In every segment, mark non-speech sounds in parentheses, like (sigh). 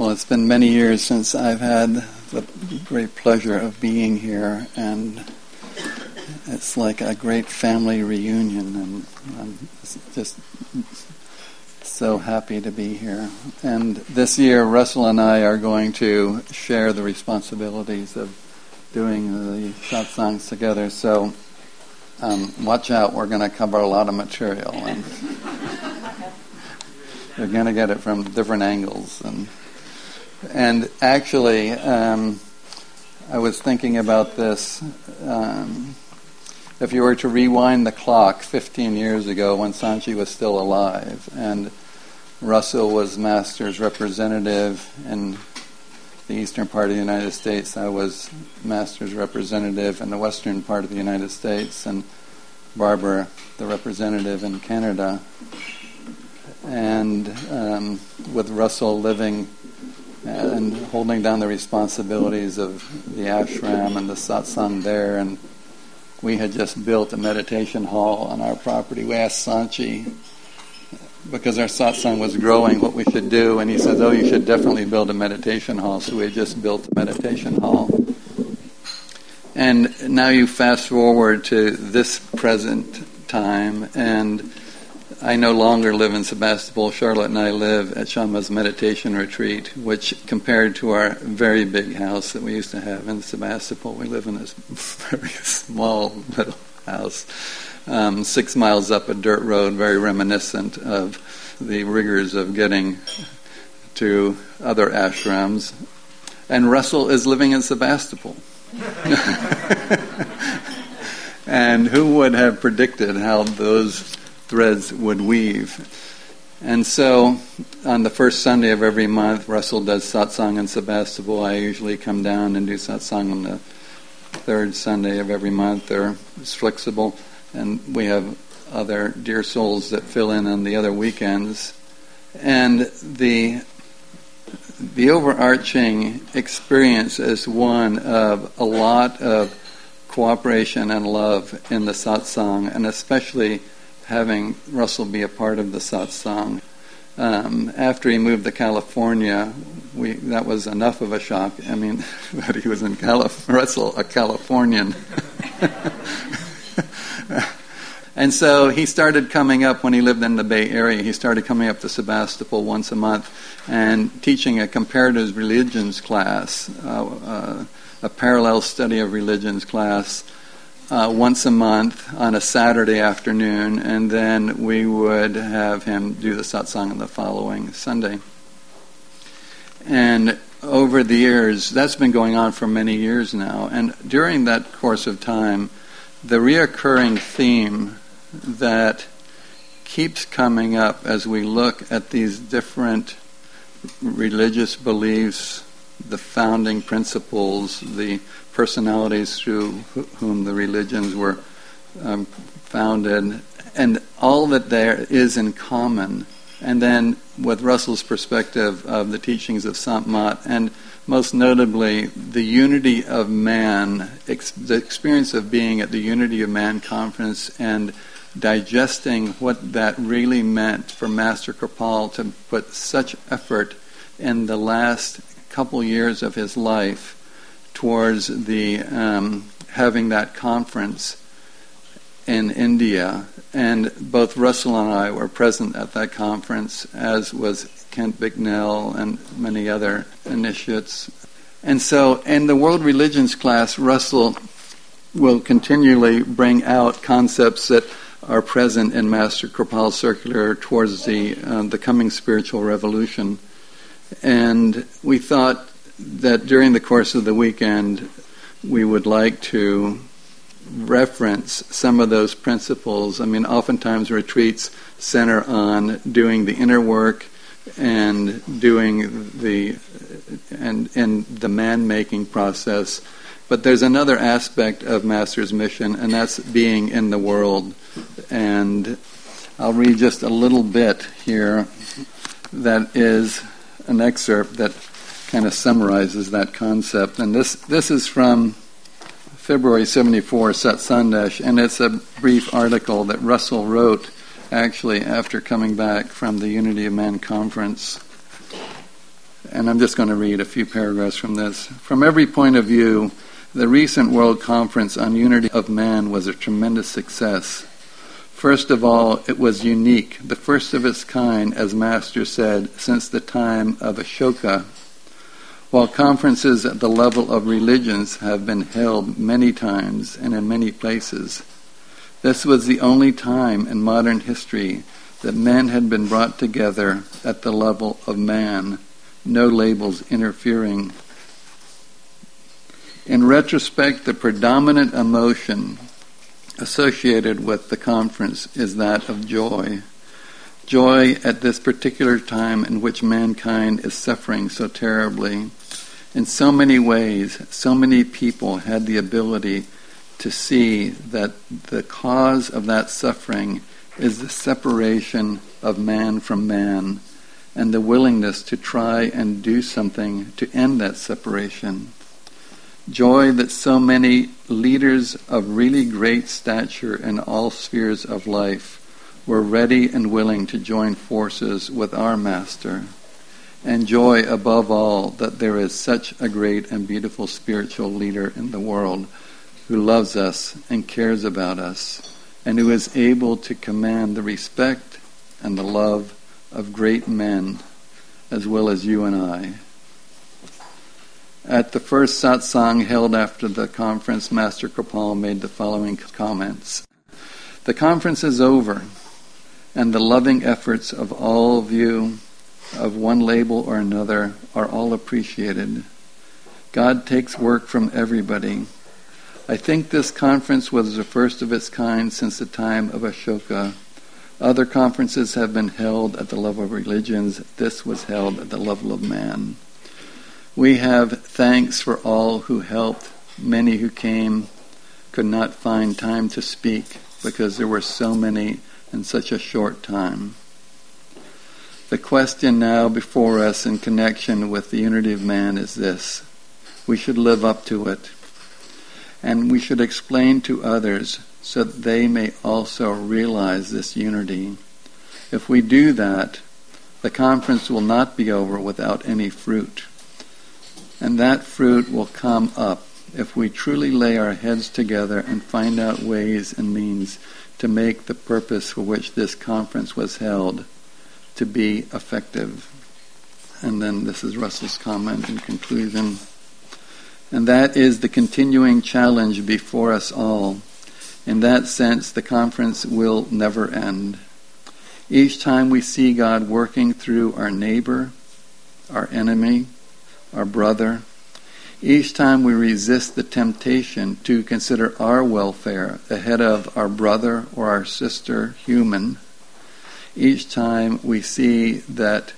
Well, it's been many years since I've had the great pleasure of being here, and it's like a great family reunion, and I'm just so happy to be here. And this year, Russell and I are going to share the responsibilities of doing the satsangs together. So um, watch out, we're going to cover a lot of material. And (laughs) you're going to get it from different angles. And, and actually, um, I was thinking about this. Um, if you were to rewind the clock 15 years ago when Sant Ji was still alive, and Russell was Master's representative in the eastern part of the United States. I was Master's representative in the western part of the United States, and Barbara, the representative in Canada. And um, with Russell living Uh, and holding down the responsibilities of the ashram and the satsang there, and we had just built a meditation hall on our property. We asked Sant Ji because our satsang was growing, what we should do, and he said, "Oh, you should definitely build a meditation hall." So we just built a meditation hall. And now you fast forward to this present time, and I no longer live in Sebastopol. Charlotte and I live at Shama's meditation retreat, which compared to our very big house that we used to have in Sebastopol, we live in this (laughs) very small little house um, six miles up a dirt road, very reminiscent of the rigors of getting to other ashrams. And Russell is living in Sebastopol. (laughs) and who would have predicted how those threads would weave? And so, on the first Sunday of every month, Russell does satsang in Sebastopol. I usually come down and do satsang on the third Sunday of every month. They're flexible and we have other dear souls that fill in on the other weekends. And the the overarching experience is one of a lot of cooperation and love in the satsang, and especially having Russell be a part of the satsang. Um, after he moved to California, we, that was enough of a shock. I mean, (laughs) that he was in Calif- Russell, a Californian. (laughs) and so he started coming up when he lived in the Bay Area. He started coming up to Sebastopol once a month and teaching a comparative religions class, uh, uh, a parallel study of religions class. Uh, once a month on a Saturday afternoon, and then we would have him do the satsang on the following Sunday. And over the years, that's been going on for many years now. And during that course of time, the reoccurring theme that keeps coming up as we look at these different religious beliefs, the founding principles, the personalities through whom the religions were um, founded, and all that there is in common. And then, with Russell's perspective of the teachings of Sant Mat, and most notably the Unity of Man, ex- the experience of being at the Unity of Man conference and digesting what that really meant for Master Kirpal to put such effort in the last couple years of his life towards the um, having that conference in India. And both Russell and I were present at that conference, as was Kent Bicknell and many other initiates. And so, in the world religions class, Russell will continually bring out concepts that are present in Master Kirpal's circular towards the uh, the coming spiritual revolution. And we thought that during the course of the weekend, we would like to reference some of those principles. I mean, oftentimes retreats center on doing the inner work and doing the and in the man making process. But there's another aspect of Master's mission, and that's being in the world. And I'll read just a little bit here that is an excerpt that kind of summarizes that concept. And this, this is from February 74 Sat Sandesh, and it's a brief article that Russell wrote actually after coming back from the Unity of Man conference. and I'm just going to read a few paragraphs from this. From every point of view, the recent World Conference on Unity of Man was a tremendous success. First of all, it was unique, the first of its kind, as Master said, since the time of Ashoka. While conferences at the level of religions have been held many times and in many places, this was the only time in modern history that men had been brought together at the level of man, no labels interfering. In retrospect, the predominant emotion associated with the conference is that of joy. Joy at this particular time in which mankind is suffering so terribly. In so many ways, so many people had the ability to see that the cause of that suffering is the separation of man from man and the willingness to try and do something to end that separation. Joy that so many leaders of really great stature in all spheres of life were ready and willing to join forces with our Master, and joy above all that there is such a great and beautiful spiritual leader in the world who loves us and cares about us, and who is able to command the respect and the love of great men as well as you and I. At the first satsang held after the conference, Master Kirpal made the following comments. The conference is over, and the loving efforts of all of you, of one label or another, are all appreciated. God takes work from everybody. I think this conference was the first of its kind since the time of Ashoka. Other conferences have been held at the level of religions. This was held at the level of man. We have thanks for all who helped. Many who came could not find time to speak because there were so many in such a short time. The question now before us in connection with the unity of man is this. We should live up to it. And we should explain to others so that they may also realize this unity. If we do that, the conference will not be over without any fruit. And that fruit will come up if we truly lay our heads together and find out ways and means to make the purpose for which this conference was held to be effective. And then this is Russell's comment in conclusion. And that is the continuing challenge before us all. In that sense, the conference will never end. Each time we see God working through our neighbor, our enemy, our brother. Each time we resist the temptation to consider our welfare ahead of our brother or our sister human, each time we see that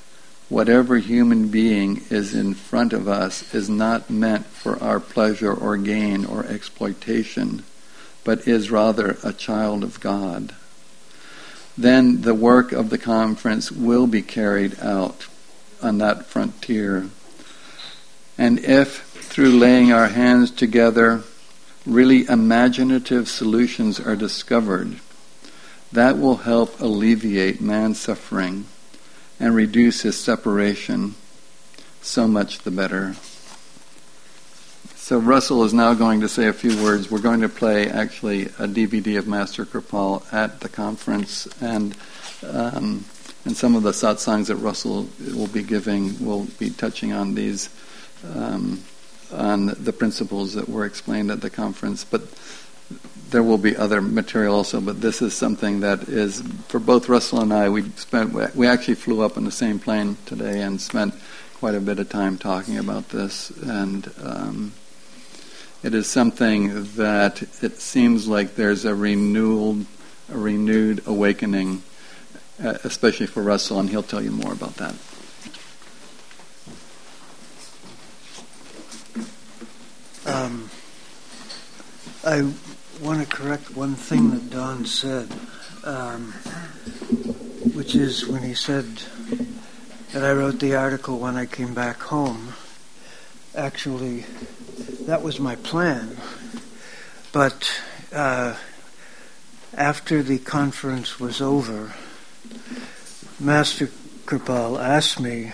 whatever human being is in front of us is not meant for our pleasure or gain or exploitation, but is rather a child of God, then the work of the conference will be carried out on that frontier. And if, through laying our hands together, really imaginative solutions are discovered, that will help alleviate man's suffering and reduce his separation. So much the better. So Russell is now going to say a few words. We're going to play actually a DVD of Master Kirpal at the conference, and um, and some of the satsangs that Russell will be giving will be touching on these um, on the principles that were explained at the conference. But there will be other material also. But this is something that is for both Russell and I. We spent we actually flew up on the same plane today and spent quite a bit of time talking about this and. Um, it is something that it seems like there's a renewed, a renewed awakening, uh, especially for Russell, and he'll tell you more about that. Um, I want to correct one thing that Don said, um, which is when he said that I wrote the article when I came back home. Actually, that was my plan. But uh, after the conference was over, Master Kirpal asked me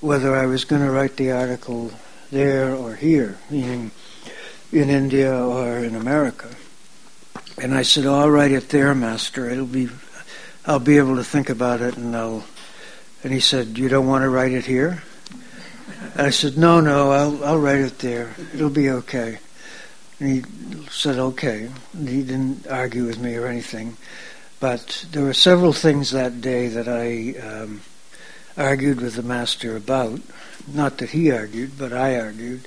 whether I was going to write the article there or here, meaning in India or in America. And I said, oh, "I'll write it there, Master. It'll be, I'll be able to think about it, and I'll." And he said, "You don't want to write it here?" And I said, "No, no, I'll I'll write it there. It'll be okay." And he said, "Okay." And he didn't argue with me or anything, but there were several things that day that I um, argued with the master about. Not that he argued, but I argued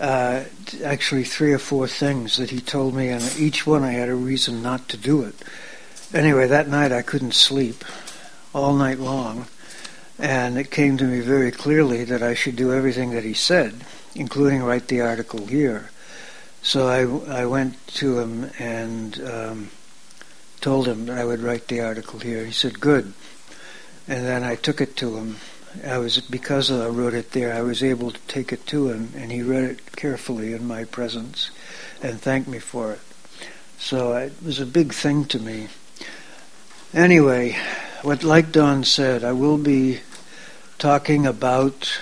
uh, actually three or four things that he told me, and each one I had a reason not to do it. Anyway, that night I couldn't sleep all night long, and it came to me very clearly that I should do everything that he said, including write the article here. So I, I went to him and um, told him that I would write the article here. He said, "Good," and then I took it to him I was because I wrote it there. I was able to take it to him, and he read it carefully in my presence, and thanked me for it. So it was a big thing to me. Anyway, what like Don said, I will be talking about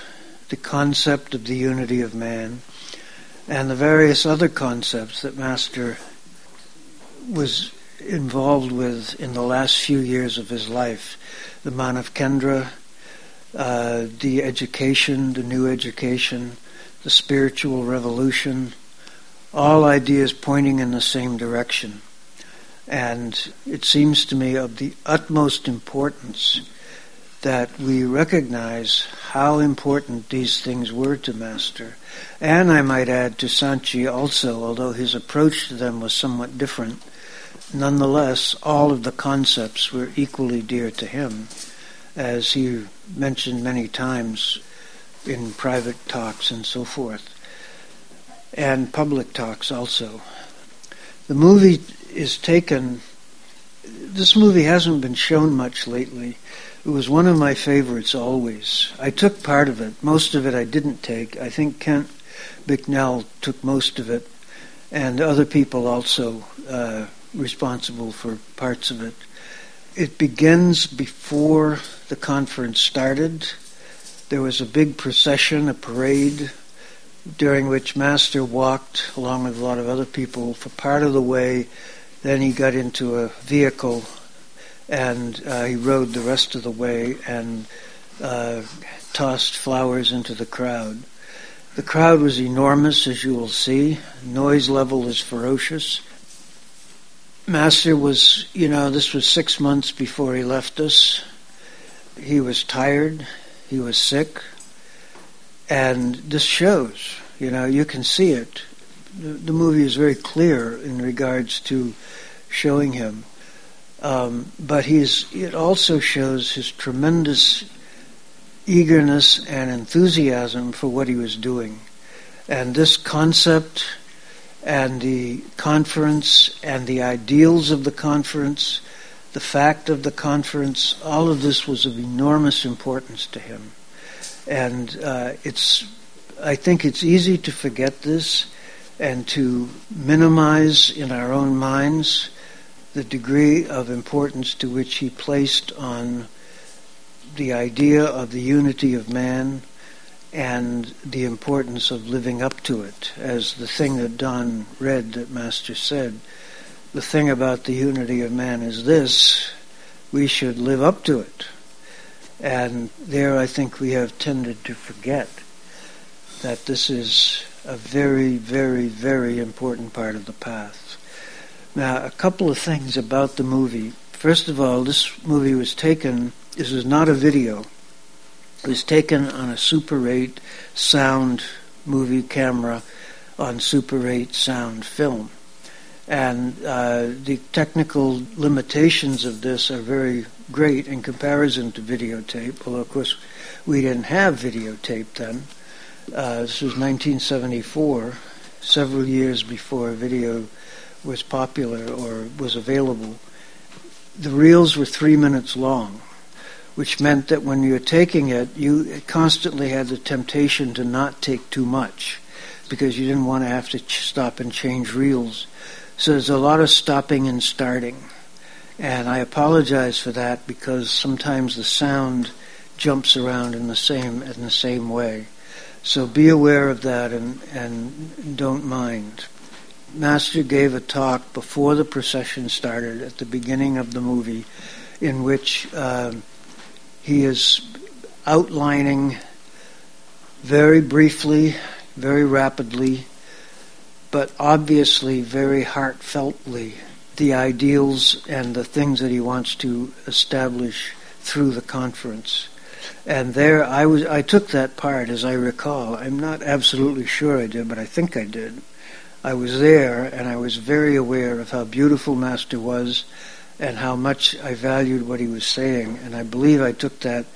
the concept of the unity of man and the various other concepts that Master was involved with in the last few years of his life. The Manav Kendra, uh, the education, the new education, the spiritual revolution, all ideas pointing in the same direction. And it seems to me of the utmost importance that we recognize how important these things were to Master. And I might add to Sant Ji also, although his approach to them was somewhat different, nonetheless, all of the concepts were equally dear to him as he mentioned many times in private talks and so forth, and public talks also. The movie is taken, this movie hasn't been shown much lately. It was one of my favorites always. I took part of it. Most of it I didn't take. I think Kent Bicknell took most of it, and other people also uh, responsible for parts of it. It begins before the conference started. There was a big procession, a parade, during which Master walked along with a lot of other people for part of the way. Then he got into a vehicle and uh, he rode the rest of the way and uh, tossed flowers into the crowd. The crowd was enormous, as you will see. Noise level is ferocious. Master was, you know, this was six months before he left us. He was tired, he was sick, and this shows, you know, you can see it. The, the movie is very clear in regards to showing him. Um, but he's, it also shows his tremendous eagerness and enthusiasm for what he was doing. And this concept and the conference and the ideals of the conference, the fact of the conference, all of this was of enormous importance to him. And uh, it's, I think it's easy to forget this and to minimize in our own minds the degree of importance to which he placed on the idea of the unity of man and the importance of living up to it as the thing that Don read that Master said. The thing about the unity of man is this we should live up to it. And there I think we have tended to forget that this is a very, very, very important part of the path. Now, a couple of things about the movie. First of all, this movie was taken, this is not a video was taken on a Super 8 sound movie camera on Super 8 sound film. And uh, the technical limitations of this are very great in comparison to videotape, although, of course, we didn't have videotape then. Uh, this was 1974, several years before video was popular or was available. The reels were three minutes long which meant that when you were taking it, you constantly had the temptation to not take too much because you didn't want to have to stop and change reels. So there's a lot of stopping and starting. And I apologize for that because sometimes the sound jumps around in the same in the same way. So be aware of that and, and don't mind. Master gave a talk before the procession started at the beginning of the movie in which um, he is outlining very briefly, very rapidly, but obviously very heartfeltly the ideals and the things that he wants to establish through the conference. And there I was I took that part as I recall. I'm not absolutely sure I did, but I think I did. I was there and I was very aware of how beautiful Master was and how much I valued what he was saying. And I believe I took that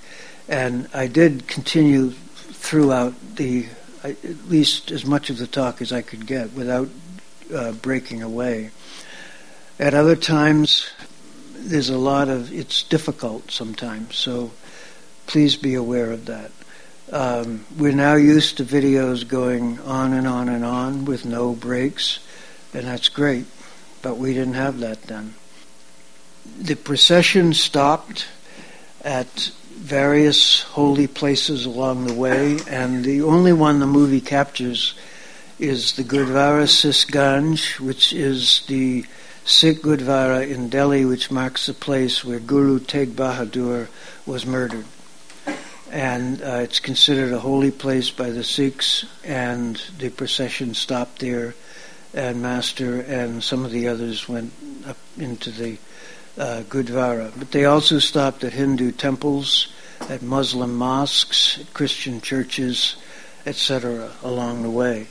and I did continue throughout the at least as much of the talk as I could get without uh, breaking away. At other times, there's a lot of, it's difficult sometimes, so please be aware of that. Um, we're now used to videos going on and on and on with no breaks, and that's great, but we didn't have that then. The procession stopped at various holy places along the way, and the only one the movie captures is the Gurdwara Sisganj, which is the Sikh Gurdwara in Delhi, which marks the place where Guru Tegh Bahadur was murdered. And uh, it's considered a holy place by the Sikhs, and the procession stopped there, and Master and some of the others went up into the uh, Gurdwara. But they also stopped at Hindu temples, at Muslim mosques, at Christian churches, etc., along the way.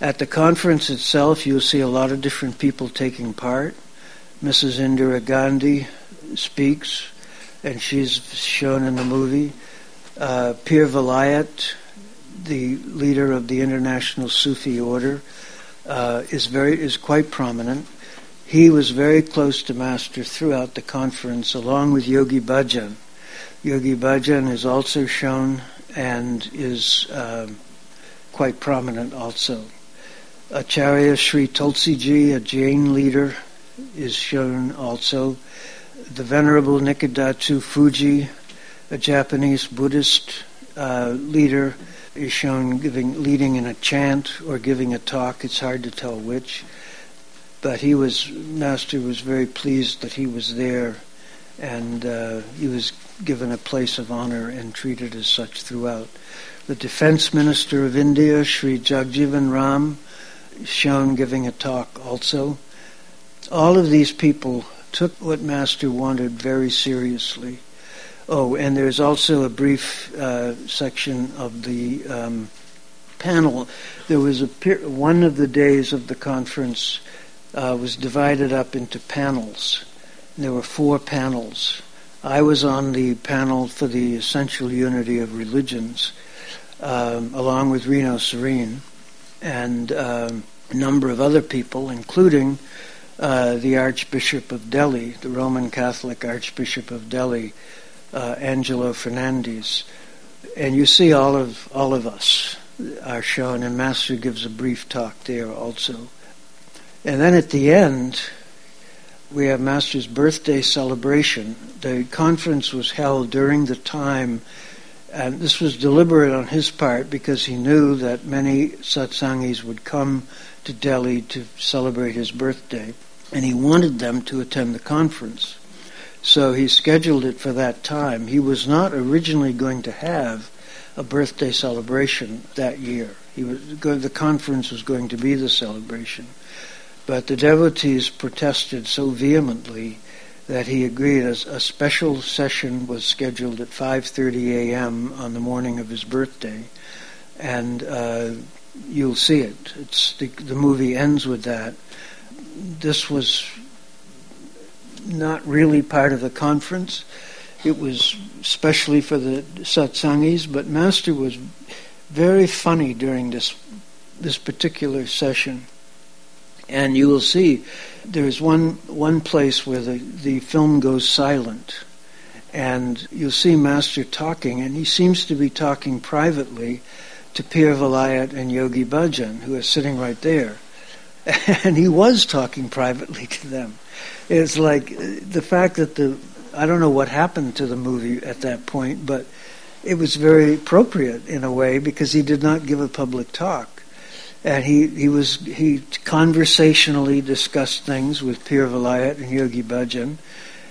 At the conference itself, you'll see a lot of different people taking part. Mrs. Indira Gandhi speaks, and she's shown in the movie. Uh, Pir Vilayat, the leader of the International Sufi Order, uh, is very is quite prominent. He was very close to Master throughout the conference, along with Yogi Bhajan. Yogi Bhajan is also shown and is uh, quite prominent also. Acharya Sri Tulsiji, a Jain leader, is shown also. The Venerable Nichidatsu Fujii, a Japanese Buddhist uh, leader, is shown giving, leading in a chant or giving a talk. It's hard to tell which. But he was, Master was very pleased that he was there and uh, he was given a place of honor and treated as such throughout. The Defense Minister of India, Sri Jagjivan Ram, shown giving a talk also. All of these people took what Master wanted very seriously. Oh, and there's also a brief uh, section of the um, panel. There was a one of the days of the conference uh, was divided up into panels. There were four panels. I was on the panel for the essential unity of religions, um, along with Reno Serene and um, a number of other people, including uh, the Archbishop of Delhi, the Roman Catholic Archbishop of Delhi, uh, Angelo Fernandes. And you see all of all of us are shown, and Master gives a brief talk there also. And then at the end, we have Master's birthday celebration. The conference was held during the time and this was deliberate on his part because he knew that many satsangis would come to Delhi to celebrate his birthday, and he wanted them to attend the conference. So he scheduled it for that time. He was not originally going to have a birthday celebration that year. He was the conference was going to be the celebration, but the devotees protested so vehemently that he agreed a special session was scheduled at 5:30 a.m. on the morning of his birthday, and uh, you'll see it. It's the, the movie ends with that. This was not really part of the conference. It was specially for the satsangis, but Master was very funny during this this particular session, and you will see there's one one place where the, the film goes silent, and you'll see Master talking, and he seems to be talking privately to Pir Vilayat and Yogi Bhajan, who are sitting right there. (laughs) And he was talking privately to them. It's like uh, the fact that the I don't know what happened to the movie at that point, but it was very appropriate in a way because he did not give a public talk. And he, he was he conversationally discussed things with Pir Vilayat and Yogi Bhajan.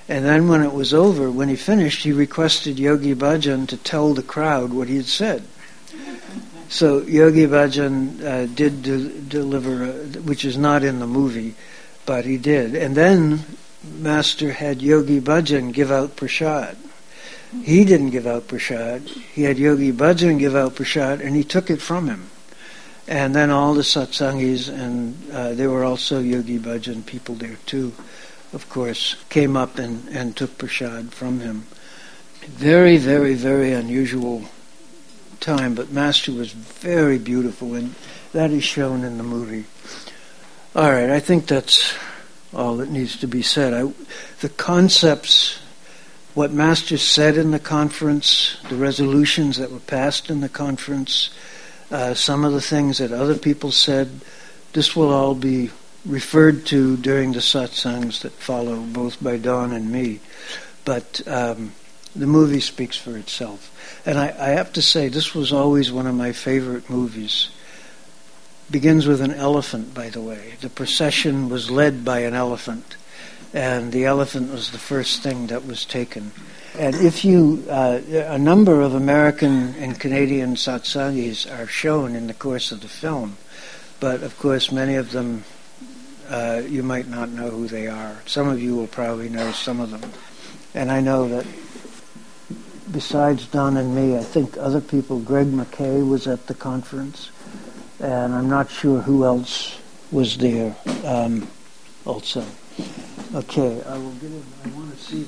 And then when it was over, when he finished, he requested Yogi Bhajan to tell the crowd what he had said. So Yogi Bhajan uh, did de- deliver, a, which is not in the movie, but he did. And then Master had Yogi Bhajan give out prasad. He didn't give out prasad. He had Yogi Bhajan give out prasad, and he took it from him. And then all the satsangis, and uh, there were also Yogi Bhajan people there too, of course, came up and, and took prasad from him. Very, very, very unusual time, but Master was very beautiful, and that is shown in the movie. All right, I think that's all that needs to be said. I, the concepts, what Master said in the conference, the resolutions that were passed in the conference, uh, some of the things that other people said, this will all be referred to during the satsangs that follow, both by Don and me. But um, the movie speaks for itself. And I, I have to say, this was always one of my favorite movies. Begins with an elephant, by the way. The procession was led by an elephant, and the elephant was the first thing that was taken. And if you, uh, a number of American and Canadian satsangis are shown in the course of the film, but of course, many of them uh, you might not know who they are. Some of you will probably know some of them. And I know that besides Don and me, I think other people, Greg McKay was at the conference, and I'm not sure who else was there um, also. Okay, I will it. I want to see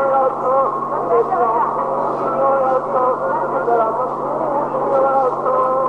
Thank you.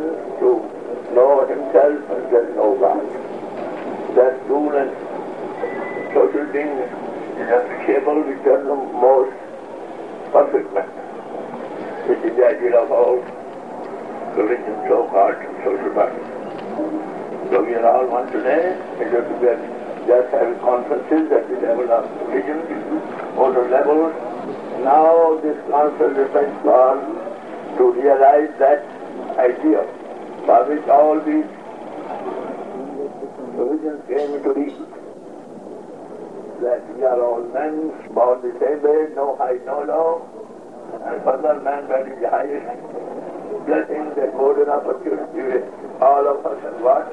To know himself and then know God. That tool and social being is which are the most perfect man. This is the idea of all religion, so-called social bodies. So we are all one today, and we are just having conferences at the level of religion, older levels. Now this conference depends on to realize that idea by which all these religions came into being. That we are all men born the same way, no height, no low, and further man that is the highest blessing, that golden opportunity all of us what?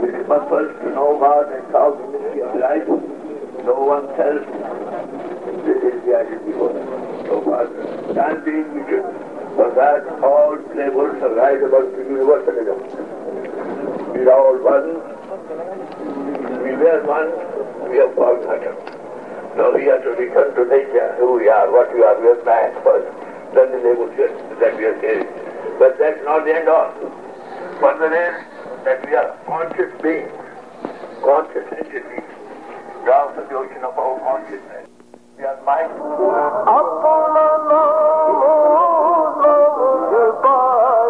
With the purpose to know God and solve the mystery of life, know oneself. This is the identity so far. And being vision. For that all flavors are right about the universalism. We are all one. We were one. We have forgotten. Now we have to return to nature, who we are, what we are. We are man first. Then the evolution that we are saying. But that's not the end all. Further is that we are conscious beings. Conscious beings. Down to the ocean of our consciousness. We are mind. the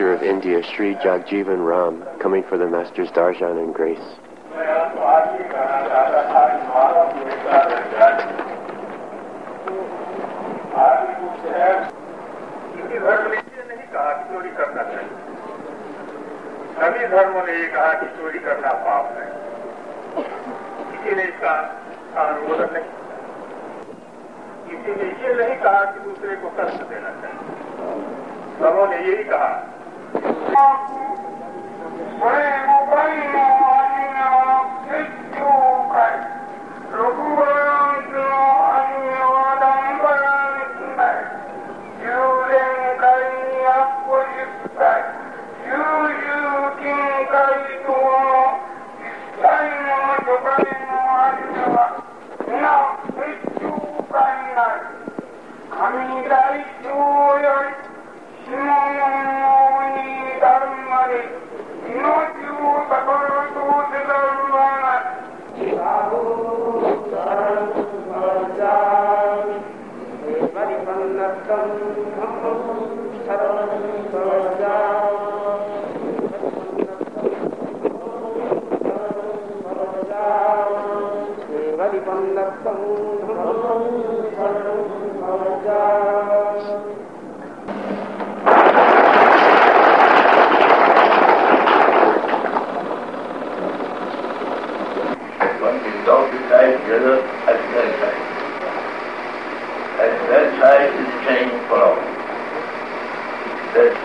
Minister of India, Sri Jagjivan Ram, coming for the Master's Darshan and Grace.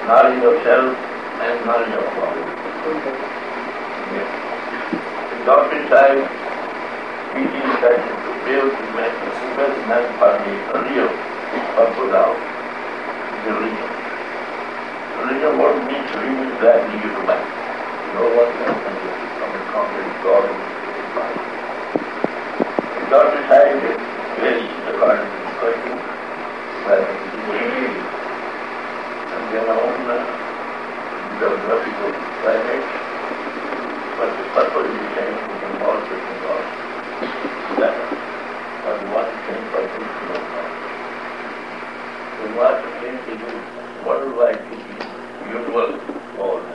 Knowledge of self and knowledge of God. Yes. The doctor side, teaching that to build the the best man for the real, or put out, the religion. Religion, what it means to remove that you to man. You know what that means to come and conquer God and life. The doctor side is very according to the question, but and their own uh, geographical climate, but the purpose is. That was. The what thing to do worldwide thinking, global laws.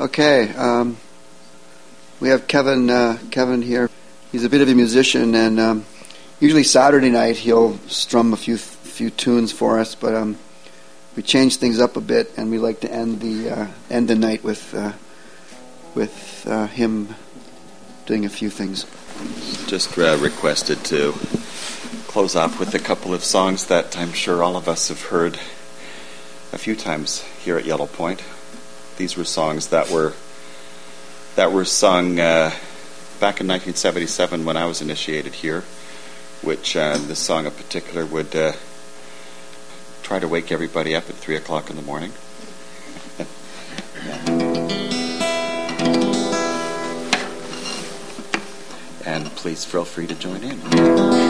Okay. Um, we have Kevin. Uh, Kevin here. He's a bit of a musician, and um, usually Saturday night he'll strum a few few tunes for us. But um, we change things up a bit, and we like to end the uh, end the night with uh, with uh, him doing a few things. Just uh, requested to close off with a couple of songs that I'm sure all of us have heard a few times here at Yellow Point these were songs that were that were sung uh, back in 1977 when I was initiated here. Which uh, this song in particular would uh, try to wake everybody up at three o'clock in the morning. and please feel free to join in.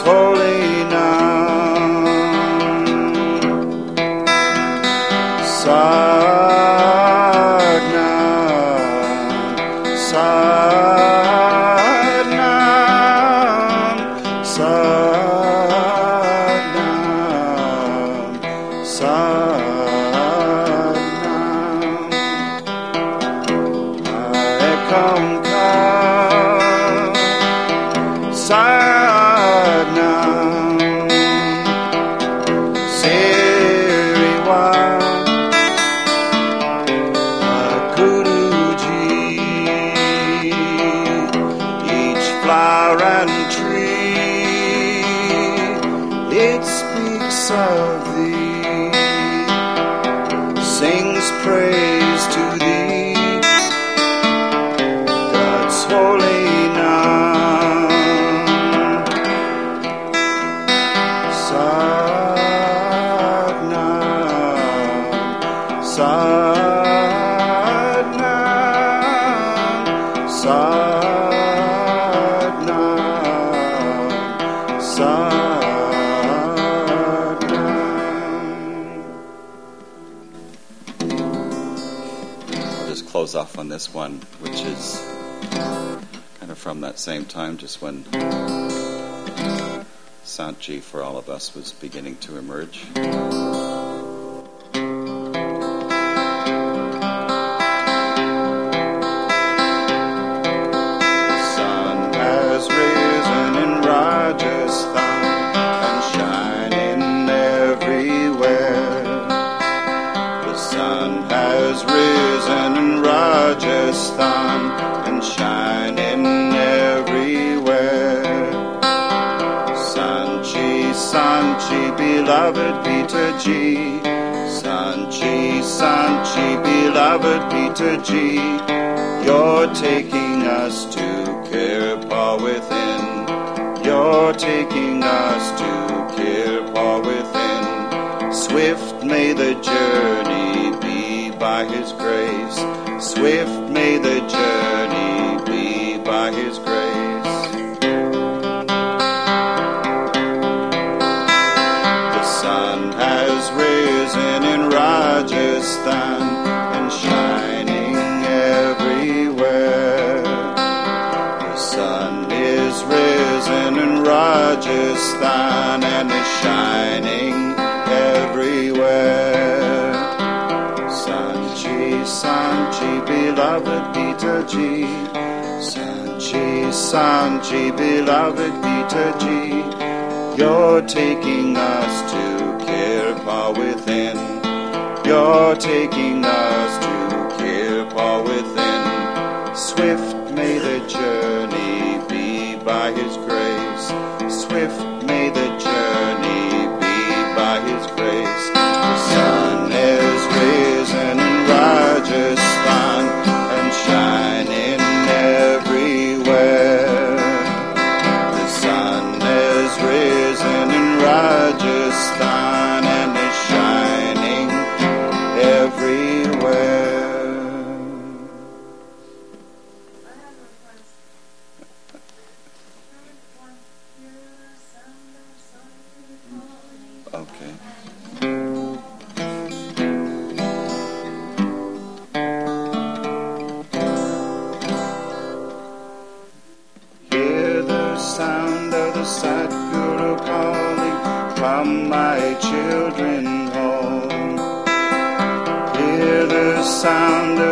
holy name. Same time, just when Sant Ji for all of us was beginning to emerge. G. Sant Ji, Sanchi, beloved Pita Ji. You're taking us to Kirpal within. You're taking us to Kirpal within. Swift may the journey be by His grace. Swift may the journey be by His grace. Rajasthan and shining everywhere. The sun is risen in Rajasthan and is shining everywhere. Sant Ji, Sanchi, beloved Pita Ji. Sanchi, Sant Ji, beloved Pita Ji. You're taking us to Kirpal within. You're taking us to Kirpal within. Swift may the journey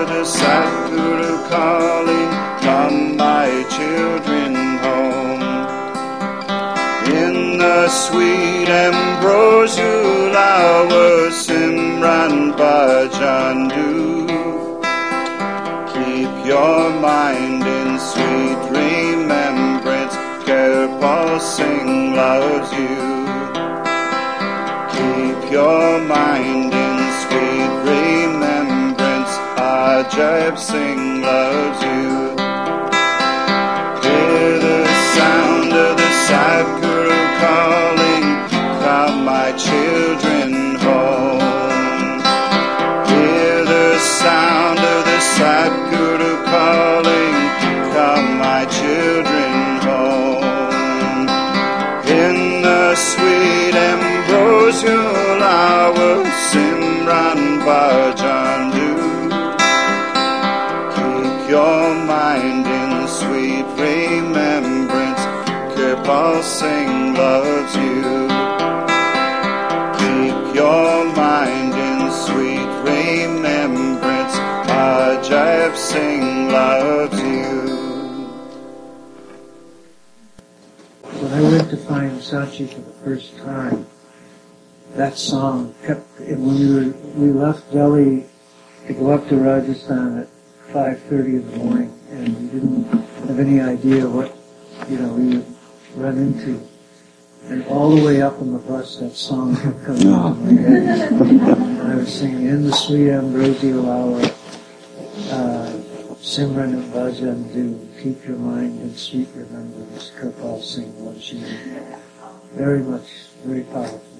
the Satguru calling, Come, my children home. In the sweet ambrosial hour, Simran Bhajan do. Keep your mind in sweet remembrance. Kirpal Singh loves you. Keep your mind in sweet remembrance. Ajaib Singh loves you. Ajaib Singh loves you. When I went to find Sant Ji for the first time, that song kept. and When we were, we left Delhi to go up to Rajasthan at 5:30 in the morning, and we didn't have any idea what you know we would run into. And all the way up on the bus, that song kept coming into my head. (laughs) And I was singing in the sweet ambrosial hour. Uh, Simran and Bhajan do keep your mind in sweet remembrance. Kirpal Singh you. Very much, very powerful.